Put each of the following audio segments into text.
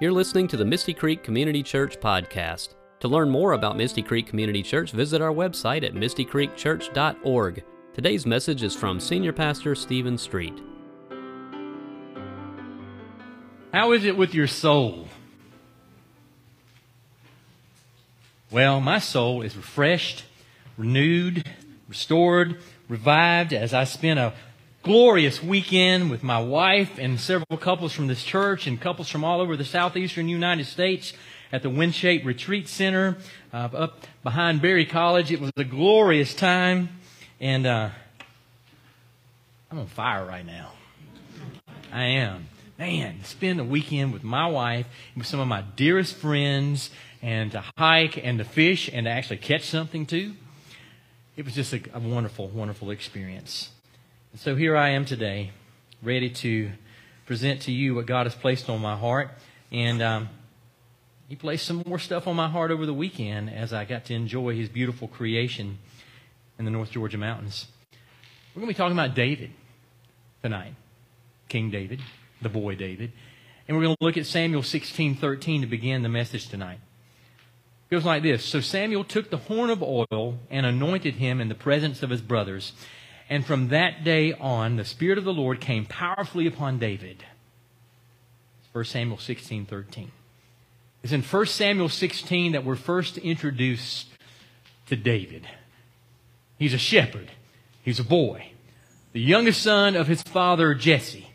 You're listening to the Misty Creek Community Church podcast. To learn more about Misty Creek Community Church, visit our website at mistycreekchurch.org. Today's message is from Senior Pastor Stephen Street. How is it with your soul? Well, my soul is refreshed, renewed, restored, revived as I spent a glorious weekend with my wife and several couples from this church and couples from all over the southeastern United States at the WinShape Retreat Center uh, up behind Berry College. It was a glorious time, and uh, I'm on fire right now. I am. Man, spend a weekend with my wife and with some of my dearest friends and to hike and to fish and to actually catch something too. It was just a, a wonderful, wonderful experience. So here I am today, ready to present to you what God has placed on my heart. And um, He placed some more stuff on my heart over the weekend as I got to enjoy His beautiful creation in the North Georgia mountains. We're going to be talking about David tonight, King David, the boy David. And we're going to look at Samuel 16 13 to begin the message tonight. It goes like this So Samuel took the horn of oil and anointed him in the presence of his brothers. And from that day on, the Spirit of the Lord came powerfully upon David. 1 Samuel 16 13. It's in 1 Samuel 16 that we're first introduced to David. He's a shepherd, he's a boy, the youngest son of his father Jesse.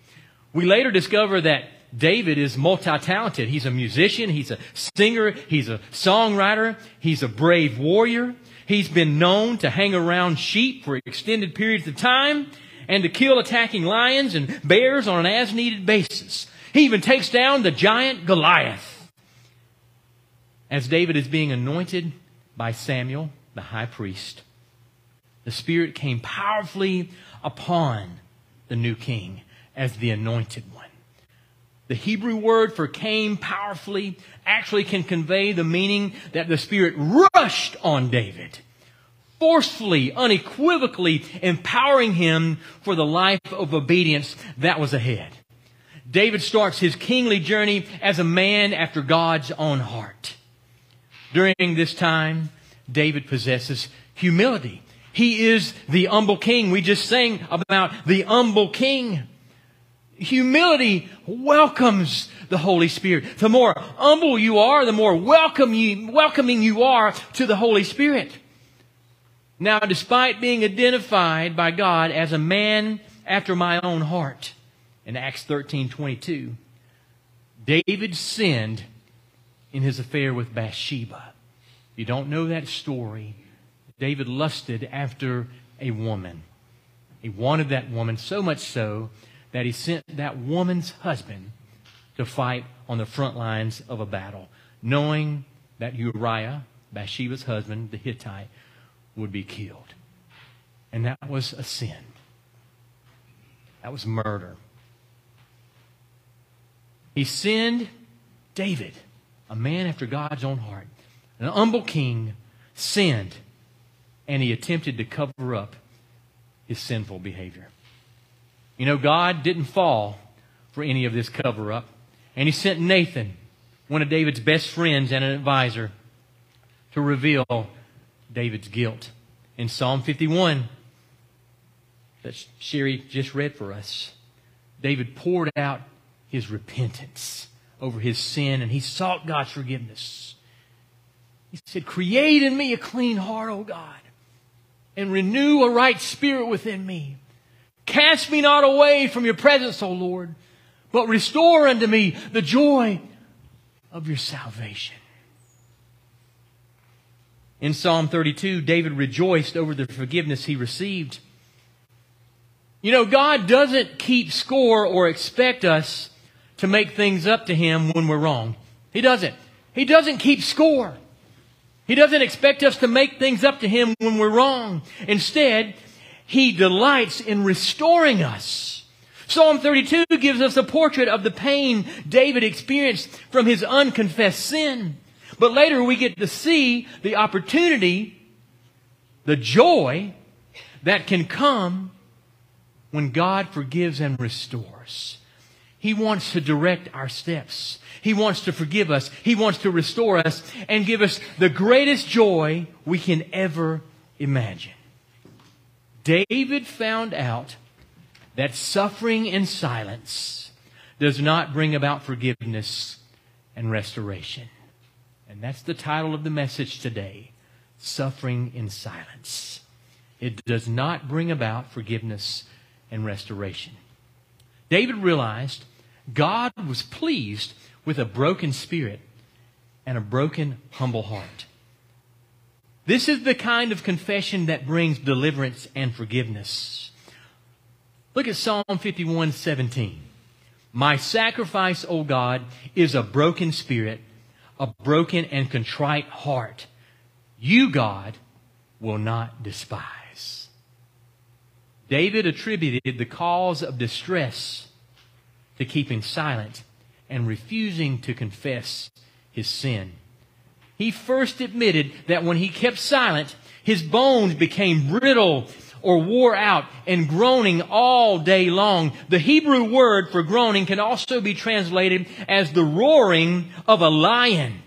We later discover that David is multi talented. He's a musician, he's a singer, he's a songwriter, he's a brave warrior. He's been known to hang around sheep for extended periods of time and to kill attacking lions and bears on an as needed basis. He even takes down the giant Goliath. As David is being anointed by Samuel, the high priest, the Spirit came powerfully upon the new king as the anointed one. The Hebrew word for came powerfully actually can convey the meaning that the Spirit rushed on David, forcefully, unequivocally empowering him for the life of obedience that was ahead. David starts his kingly journey as a man after God's own heart. During this time, David possesses humility. He is the humble king. We just sang about the humble king. Humility welcomes the Holy Spirit. The more humble you are, the more welcome you, welcoming you are to the Holy Spirit. Now, despite being identified by God as a man after my own heart, in Acts 13 22, David sinned in his affair with Bathsheba. If you don't know that story, David lusted after a woman. He wanted that woman so much so that he sent that woman's husband to fight on the front lines of a battle, knowing that Uriah, Bathsheba's husband, the Hittite, would be killed. And that was a sin. That was murder. He sinned David, a man after God's own heart, an humble king, sinned, and he attempted to cover up his sinful behavior. You know, God didn't fall for any of this cover up. And he sent Nathan, one of David's best friends and an advisor, to reveal David's guilt. In Psalm 51, that Sherry just read for us, David poured out his repentance over his sin and he sought God's forgiveness. He said, Create in me a clean heart, O God, and renew a right spirit within me. Cast me not away from your presence, O Lord, but restore unto me the joy of your salvation. In Psalm 32, David rejoiced over the forgiveness he received. You know, God doesn't keep score or expect us to make things up to Him when we're wrong. He doesn't. He doesn't keep score. He doesn't expect us to make things up to Him when we're wrong. Instead, he delights in restoring us. Psalm 32 gives us a portrait of the pain David experienced from his unconfessed sin. But later we get to see the opportunity, the joy that can come when God forgives and restores. He wants to direct our steps. He wants to forgive us. He wants to restore us and give us the greatest joy we can ever imagine. David found out that suffering in silence does not bring about forgiveness and restoration. And that's the title of the message today Suffering in Silence. It does not bring about forgiveness and restoration. David realized God was pleased with a broken spirit and a broken, humble heart. This is the kind of confession that brings deliverance and forgiveness. Look at Psalm 51 17. My sacrifice, O God, is a broken spirit, a broken and contrite heart. You, God, will not despise. David attributed the cause of distress to keeping silent and refusing to confess his sin. He first admitted that when he kept silent, his bones became brittle or wore out and groaning all day long. The Hebrew word for groaning can also be translated as the roaring of a lion.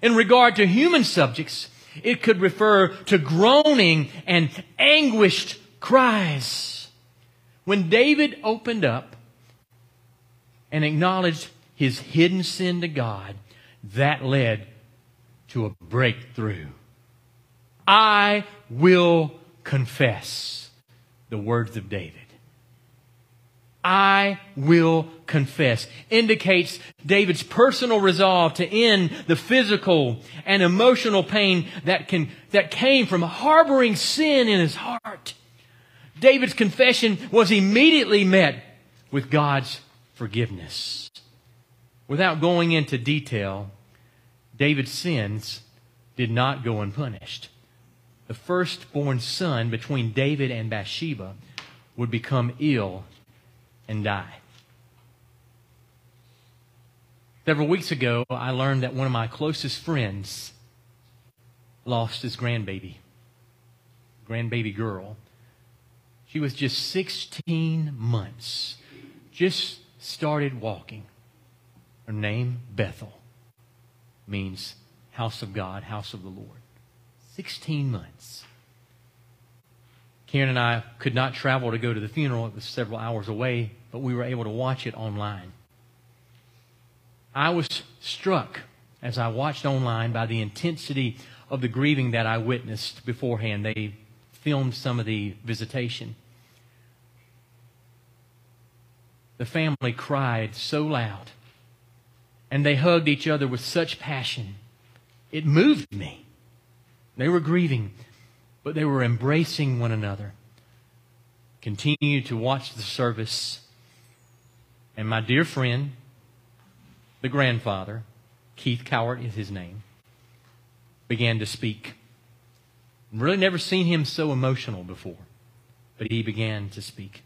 In regard to human subjects, it could refer to groaning and anguished cries. When David opened up and acknowledged his hidden sin to God, that led to a breakthrough. I will confess the words of David. I will confess indicates David's personal resolve to end the physical and emotional pain that can, that came from harboring sin in his heart. David's confession was immediately met with God's forgiveness. Without going into detail, David's sins did not go unpunished. The firstborn son between David and Bathsheba would become ill and die. Several weeks ago, I learned that one of my closest friends lost his grandbaby, grandbaby girl. She was just 16 months, just started walking. Her name, Bethel, means house of God, house of the Lord. 16 months. Karen and I could not travel to go to the funeral. It was several hours away, but we were able to watch it online. I was struck as I watched online by the intensity of the grieving that I witnessed beforehand. They filmed some of the visitation. The family cried so loud and they hugged each other with such passion. It moved me. They were grieving, but they were embracing one another. Continued to watch the service. And my dear friend, the grandfather, Keith Cowart is his name, began to speak. Really never seen him so emotional before, but he began to speak.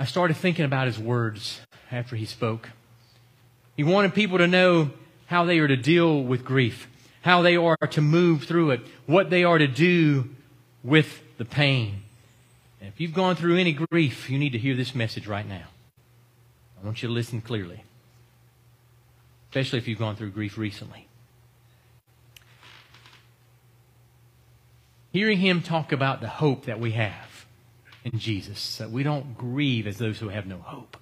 I started thinking about his words after he spoke. He wanted people to know how they are to deal with grief, how they are to move through it, what they are to do with the pain. And if you've gone through any grief, you need to hear this message right now. I want you to listen clearly, especially if you've gone through grief recently. Hearing him talk about the hope that we have in Jesus, that we don't grieve as those who have no hope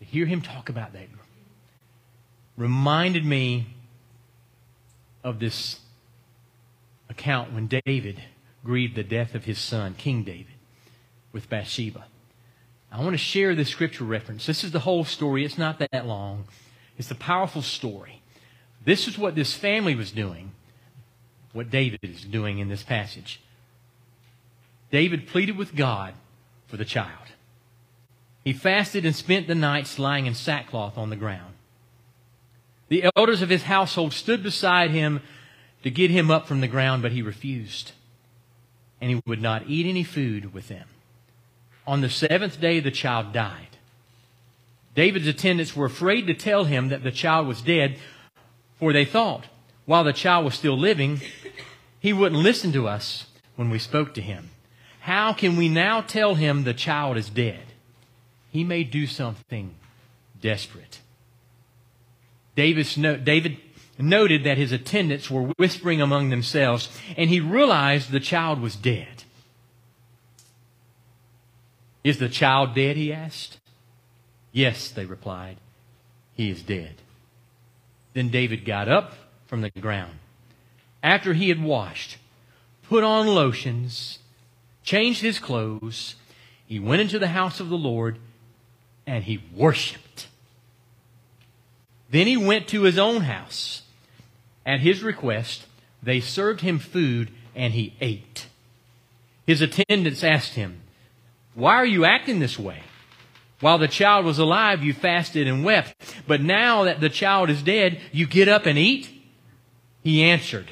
to hear him talk about that reminded me of this account when David grieved the death of his son, King David, with Bathsheba. I want to share this scripture reference. This is the whole story. It's not that long. It's a powerful story. This is what this family was doing, what David is doing in this passage. David pleaded with God for the child. He fasted and spent the nights lying in sackcloth on the ground. The elders of his household stood beside him to get him up from the ground, but he refused. And he would not eat any food with them. On the seventh day, the child died. David's attendants were afraid to tell him that the child was dead, for they thought, while the child was still living, he wouldn't listen to us when we spoke to him. How can we now tell him the child is dead? He may do something desperate. Davis David noted that his attendants were whispering among themselves, and he realized the child was dead. Is the child dead? he asked. Yes, they replied. He is dead. Then David got up from the ground. After he had washed, put on lotions, changed his clothes, he went into the house of the Lord and he worshiped. Then he went to his own house. At his request, they served him food and he ate. His attendants asked him, Why are you acting this way? While the child was alive, you fasted and wept. But now that the child is dead, you get up and eat? He answered,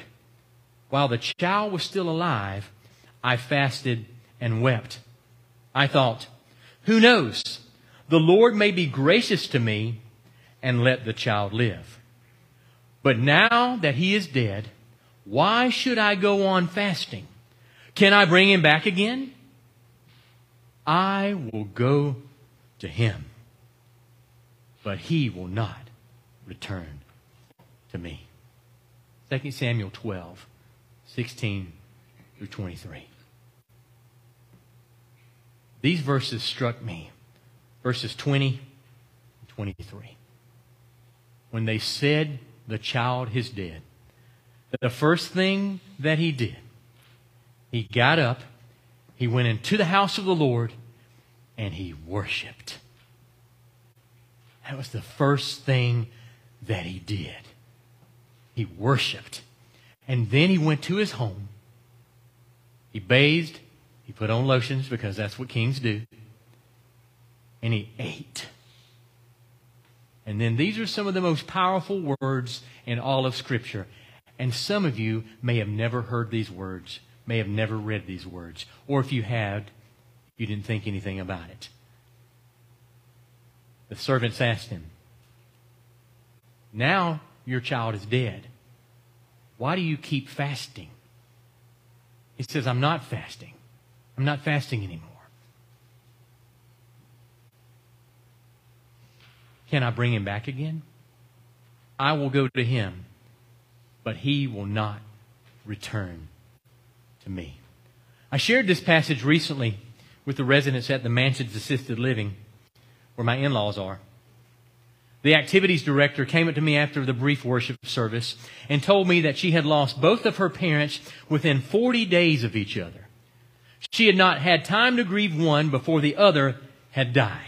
While the child was still alive, I fasted and wept. I thought, Who knows? The Lord may be gracious to me and let the child live. But now that he is dead, why should I go on fasting? Can I bring him back again? I will go to him, but he will not return to me. 2 Samuel 12, 16 through 23. These verses struck me, verses 20 and 23. When they said the child is dead, the first thing that he did, he got up, he went into the house of the Lord, and he worshiped. That was the first thing that he did. He worshiped. And then he went to his home. He bathed. He put on lotions because that's what kings do. And he ate. And then these are some of the most powerful words in all of Scripture. And some of you may have never heard these words, may have never read these words. Or if you had, you didn't think anything about it. The servants asked him, Now your child is dead. Why do you keep fasting? He says, I'm not fasting. I'm not fasting anymore. Can I bring him back again? I will go to him, but he will not return to me. I shared this passage recently with the residents at the Mansions Assisted Living, where my in laws are. The activities director came up to me after the brief worship service and told me that she had lost both of her parents within 40 days of each other. She had not had time to grieve one before the other had died.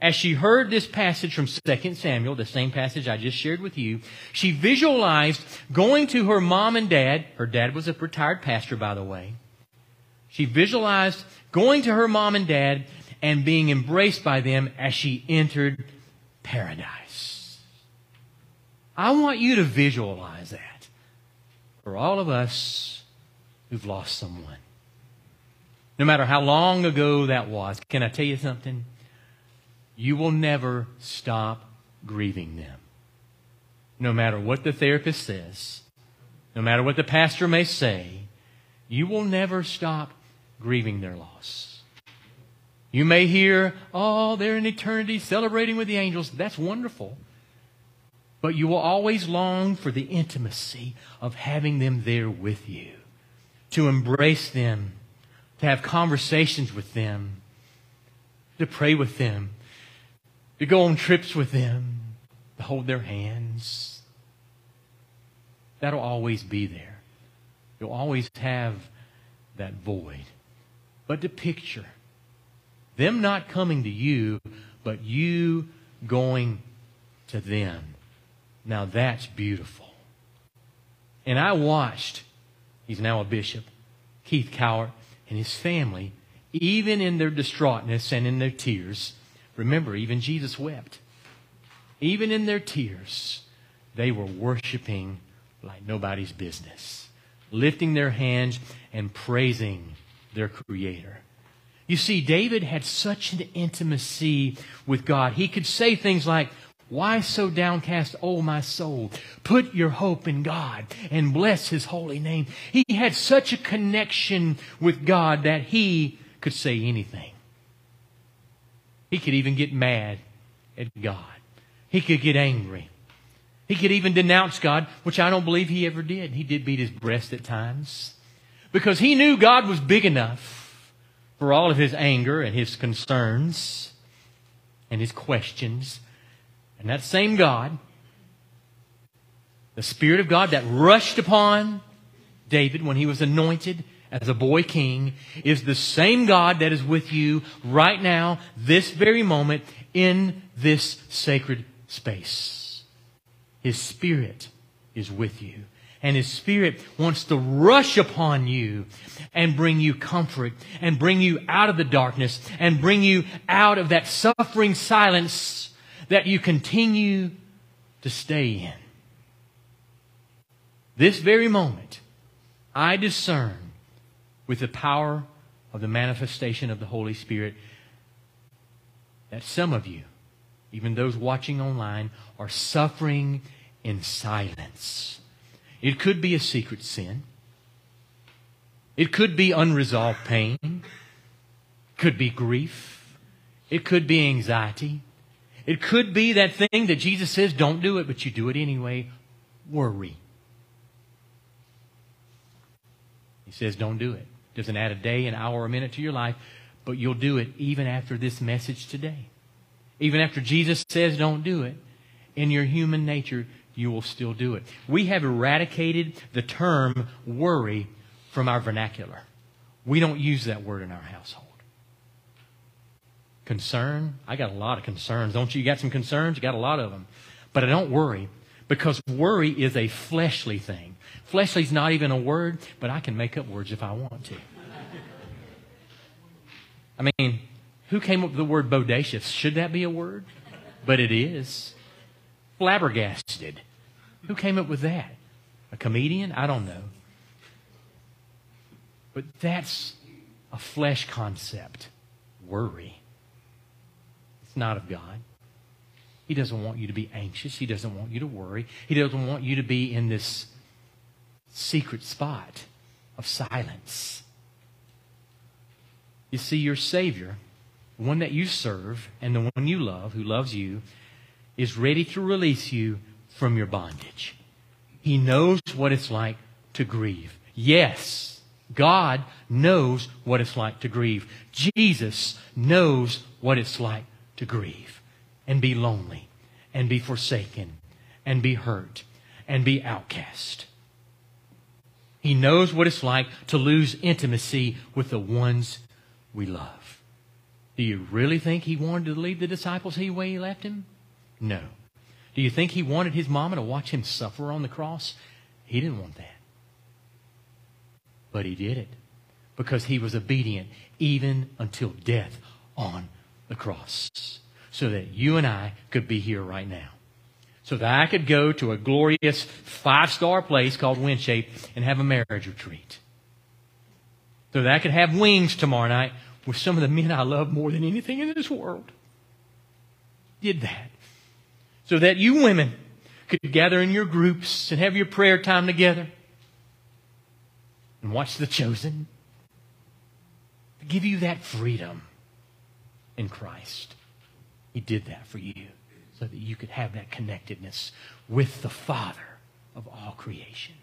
As she heard this passage from 2 Samuel, the same passage I just shared with you, she visualized going to her mom and dad. Her dad was a retired pastor, by the way. She visualized going to her mom and dad and being embraced by them as she entered paradise. I want you to visualize that for all of us who've lost someone. No matter how long ago that was, can I tell you something? You will never stop grieving them. No matter what the therapist says, no matter what the pastor may say, you will never stop grieving their loss. You may hear, oh, they're in eternity celebrating with the angels. That's wonderful. But you will always long for the intimacy of having them there with you, to embrace them, to have conversations with them, to pray with them, to go on trips with them, to hold their hands. That'll always be there. You'll always have that void but to picture them not coming to you, but you going to them. Now that's beautiful. And I watched, he's now a bishop, Keith Cowart and his family, even in their distraughtness and in their tears. Remember, even Jesus wept. Even in their tears, they were worshiping like nobody's business, lifting their hands and praising their Creator. You see, David had such an intimacy with God. He could say things like, Why so downcast, O my soul? Put your hope in God and bless his holy name. He had such a connection with God that he could say anything. He could even get mad at God. He could get angry. He could even denounce God, which I don't believe he ever did. He did beat his breast at times because he knew God was big enough for all of his anger and his concerns and his questions. And that same God, the Spirit of God that rushed upon David when he was anointed as a boy king, is the same God that is with you right now, this very moment, in this sacred space. His Spirit is with you. And His Spirit wants to rush upon you and bring you comfort and bring you out of the darkness and bring you out of that suffering silence that you continue to stay in. This very moment, I discern with the power of the manifestation of the Holy Spirit that some of you, even those watching online, are suffering in silence. It could be a secret sin. It could be unresolved pain. It could be grief. It could be anxiety. It could be that thing that Jesus says, don't do it, but you do it anyway. Worry. He says, don't do it. Doesn't add a day, an hour, a minute to your life, but you'll do it even after this message today. Even after Jesus says, don't do it, in your human nature, you will still do it. We have eradicated the term worry from our vernacular. We don't use that word in our household. Concern, I got a lot of concerns. Don't you? You got some concerns? You got a lot of them. But I don't worry because worry is a fleshly thing. Fleshly is not even a word, but I can make up words if I want to. I mean, who came up with the word bodacious? Should that be a word? But it is. Flabbergasted. Who came up with that? A comedian? I don't know. But that's a flesh concept. Worry. It's not of God. He doesn't want you to be anxious. He doesn't want you to worry. He doesn't want you to be in this secret spot of silence. You see, your Savior, the one that you serve and the one you love, who loves you, is ready to release you from your bondage. He knows what it's like to grieve. Yes, God knows what it's like to grieve. Jesus knows what it's like to grieve and be lonely and be forsaken and be hurt and be outcast. He knows what it's like to lose intimacy with the ones we love. Do you really think he wanted to leave the disciples the way he left him? No. Do you think he wanted his mama to watch him suffer on the cross? He didn't want that. But he did it because he was obedient even until death on the cross so that you and I could be here right now. So that I could go to a glorious five star place called WinShape and have a marriage retreat. So that I could have wings tomorrow night with some of the men I love more than anything in this world. Did that. So that you women could gather in your groups and have your prayer time together and watch The Chosen. To Give you that freedom in Christ. He did that for you so that you could have that connectedness with the Father of all creation.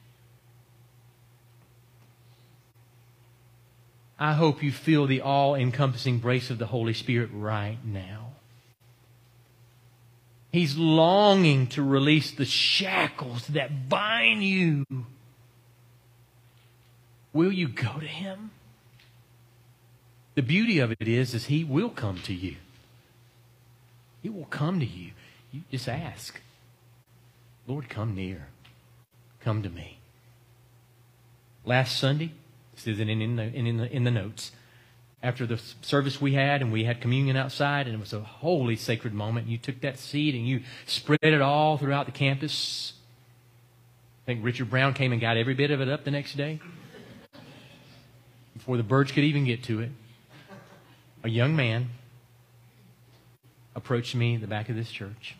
I hope you feel the all encompassing grace of the Holy Spirit right now. He's longing to release the shackles that bind you. Will you go to him? The beauty of it is, is he will come to you. He will come to you. You just ask, Lord, come near. Come to me. Last Sunday, this isn't in the, in the, in the notes, after the service we had and we had communion outside and it was a holy sacred moment, you took that seed and you spread it all throughout the campus. I think Richard Brown came and got every bit of it up the next day before the birds could even get to it, a young man approached me at the back of this church.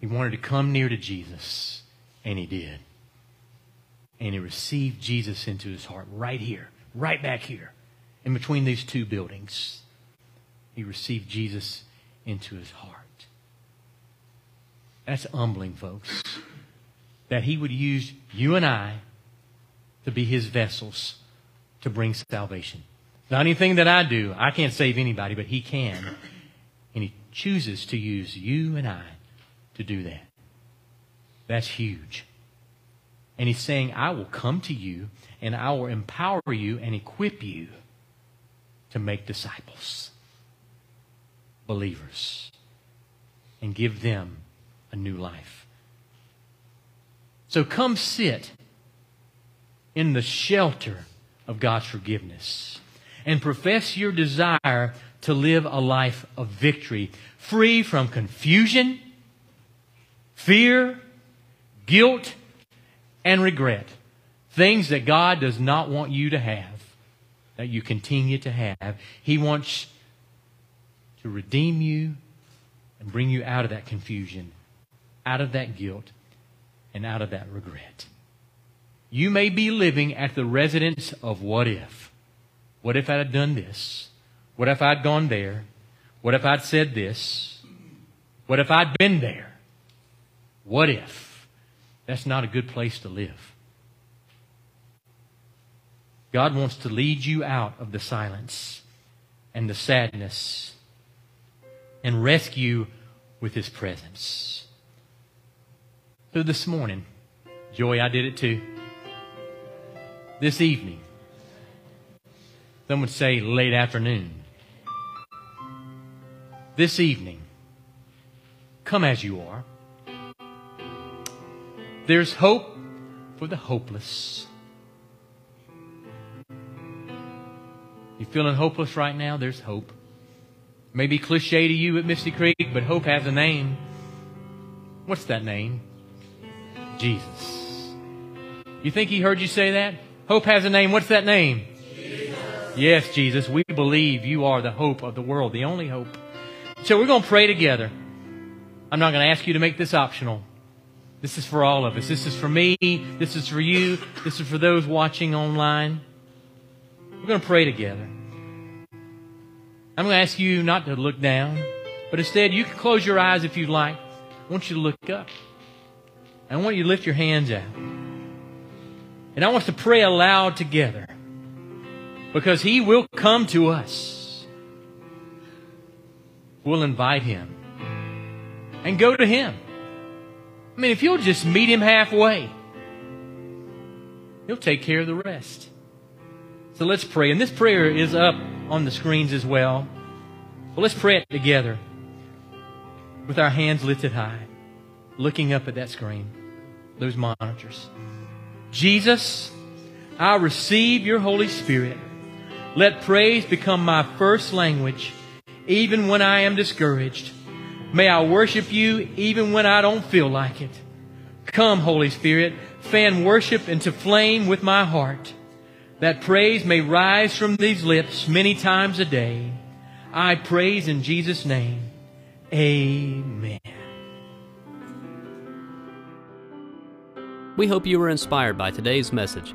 He wanted to come near to Jesus, and he did. And he received Jesus into his heart right here, right back here, in between these two buildings. He received Jesus into his heart. That's humbling, folks. That he would use you and I to be his vessels to bring salvation. Not anything that I do. I can't save anybody, but he can. And he chooses to use you and I to do that. That's huge. And he's saying, I will come to you and I will empower you and equip you to make disciples, believers, and give them a new life. So come sit in the shelter of God's forgiveness and profess your desire to live a life of victory, free from confusion, fear, guilt, and regret. Things that God does not want you to have, that you continue to have. He wants to redeem you and bring you out of that confusion out of that guilt and out of that regret. You may be living at the residence of what if. What if I had done this? What if I'd gone there? What if I'd said this? What if I'd been there? What if? That's not a good place to live. God wants to lead you out of the silence and the sadness and rescue with His presence. Who this morning? Joy, I did it too. This evening. Some would say late afternoon. This evening. Come as you are. There's hope for the hopeless. You feeling hopeless right now? There's hope. Maybe cliche to you at Misty Creek, but hope has a name. What's that name? Jesus. You think he heard you say that? Hope has a name. What's that name? Jesus. Yes, Jesus. We believe you are the hope of the world, the only hope. So we're going to pray together. I'm not going to ask you to make this optional. This is for all of us. This is for me. This is for you. This is for those watching online. We're going to pray together. I'm going to ask you not to look down, but instead you can close your eyes if you'd like. I want you to look up. I want you to lift your hands out. And I want us to pray aloud together. Because He will come to us. We'll invite Him. And go to Him. I mean, if you'll just meet Him halfway, He'll take care of the rest. So let's pray. And this prayer is up on the screens as well. Well, let's pray it together with our hands lifted high looking up at that screen, those monitors. Jesus, I receive your Holy Spirit. Let praise become my first language, even when I am discouraged. May I worship you even when I don't feel like it. Come, Holy Spirit, fan worship into flame with my heart. That praise may rise from these lips many times a day. I praise in Jesus' name. Amen. We hope you were inspired by today's message.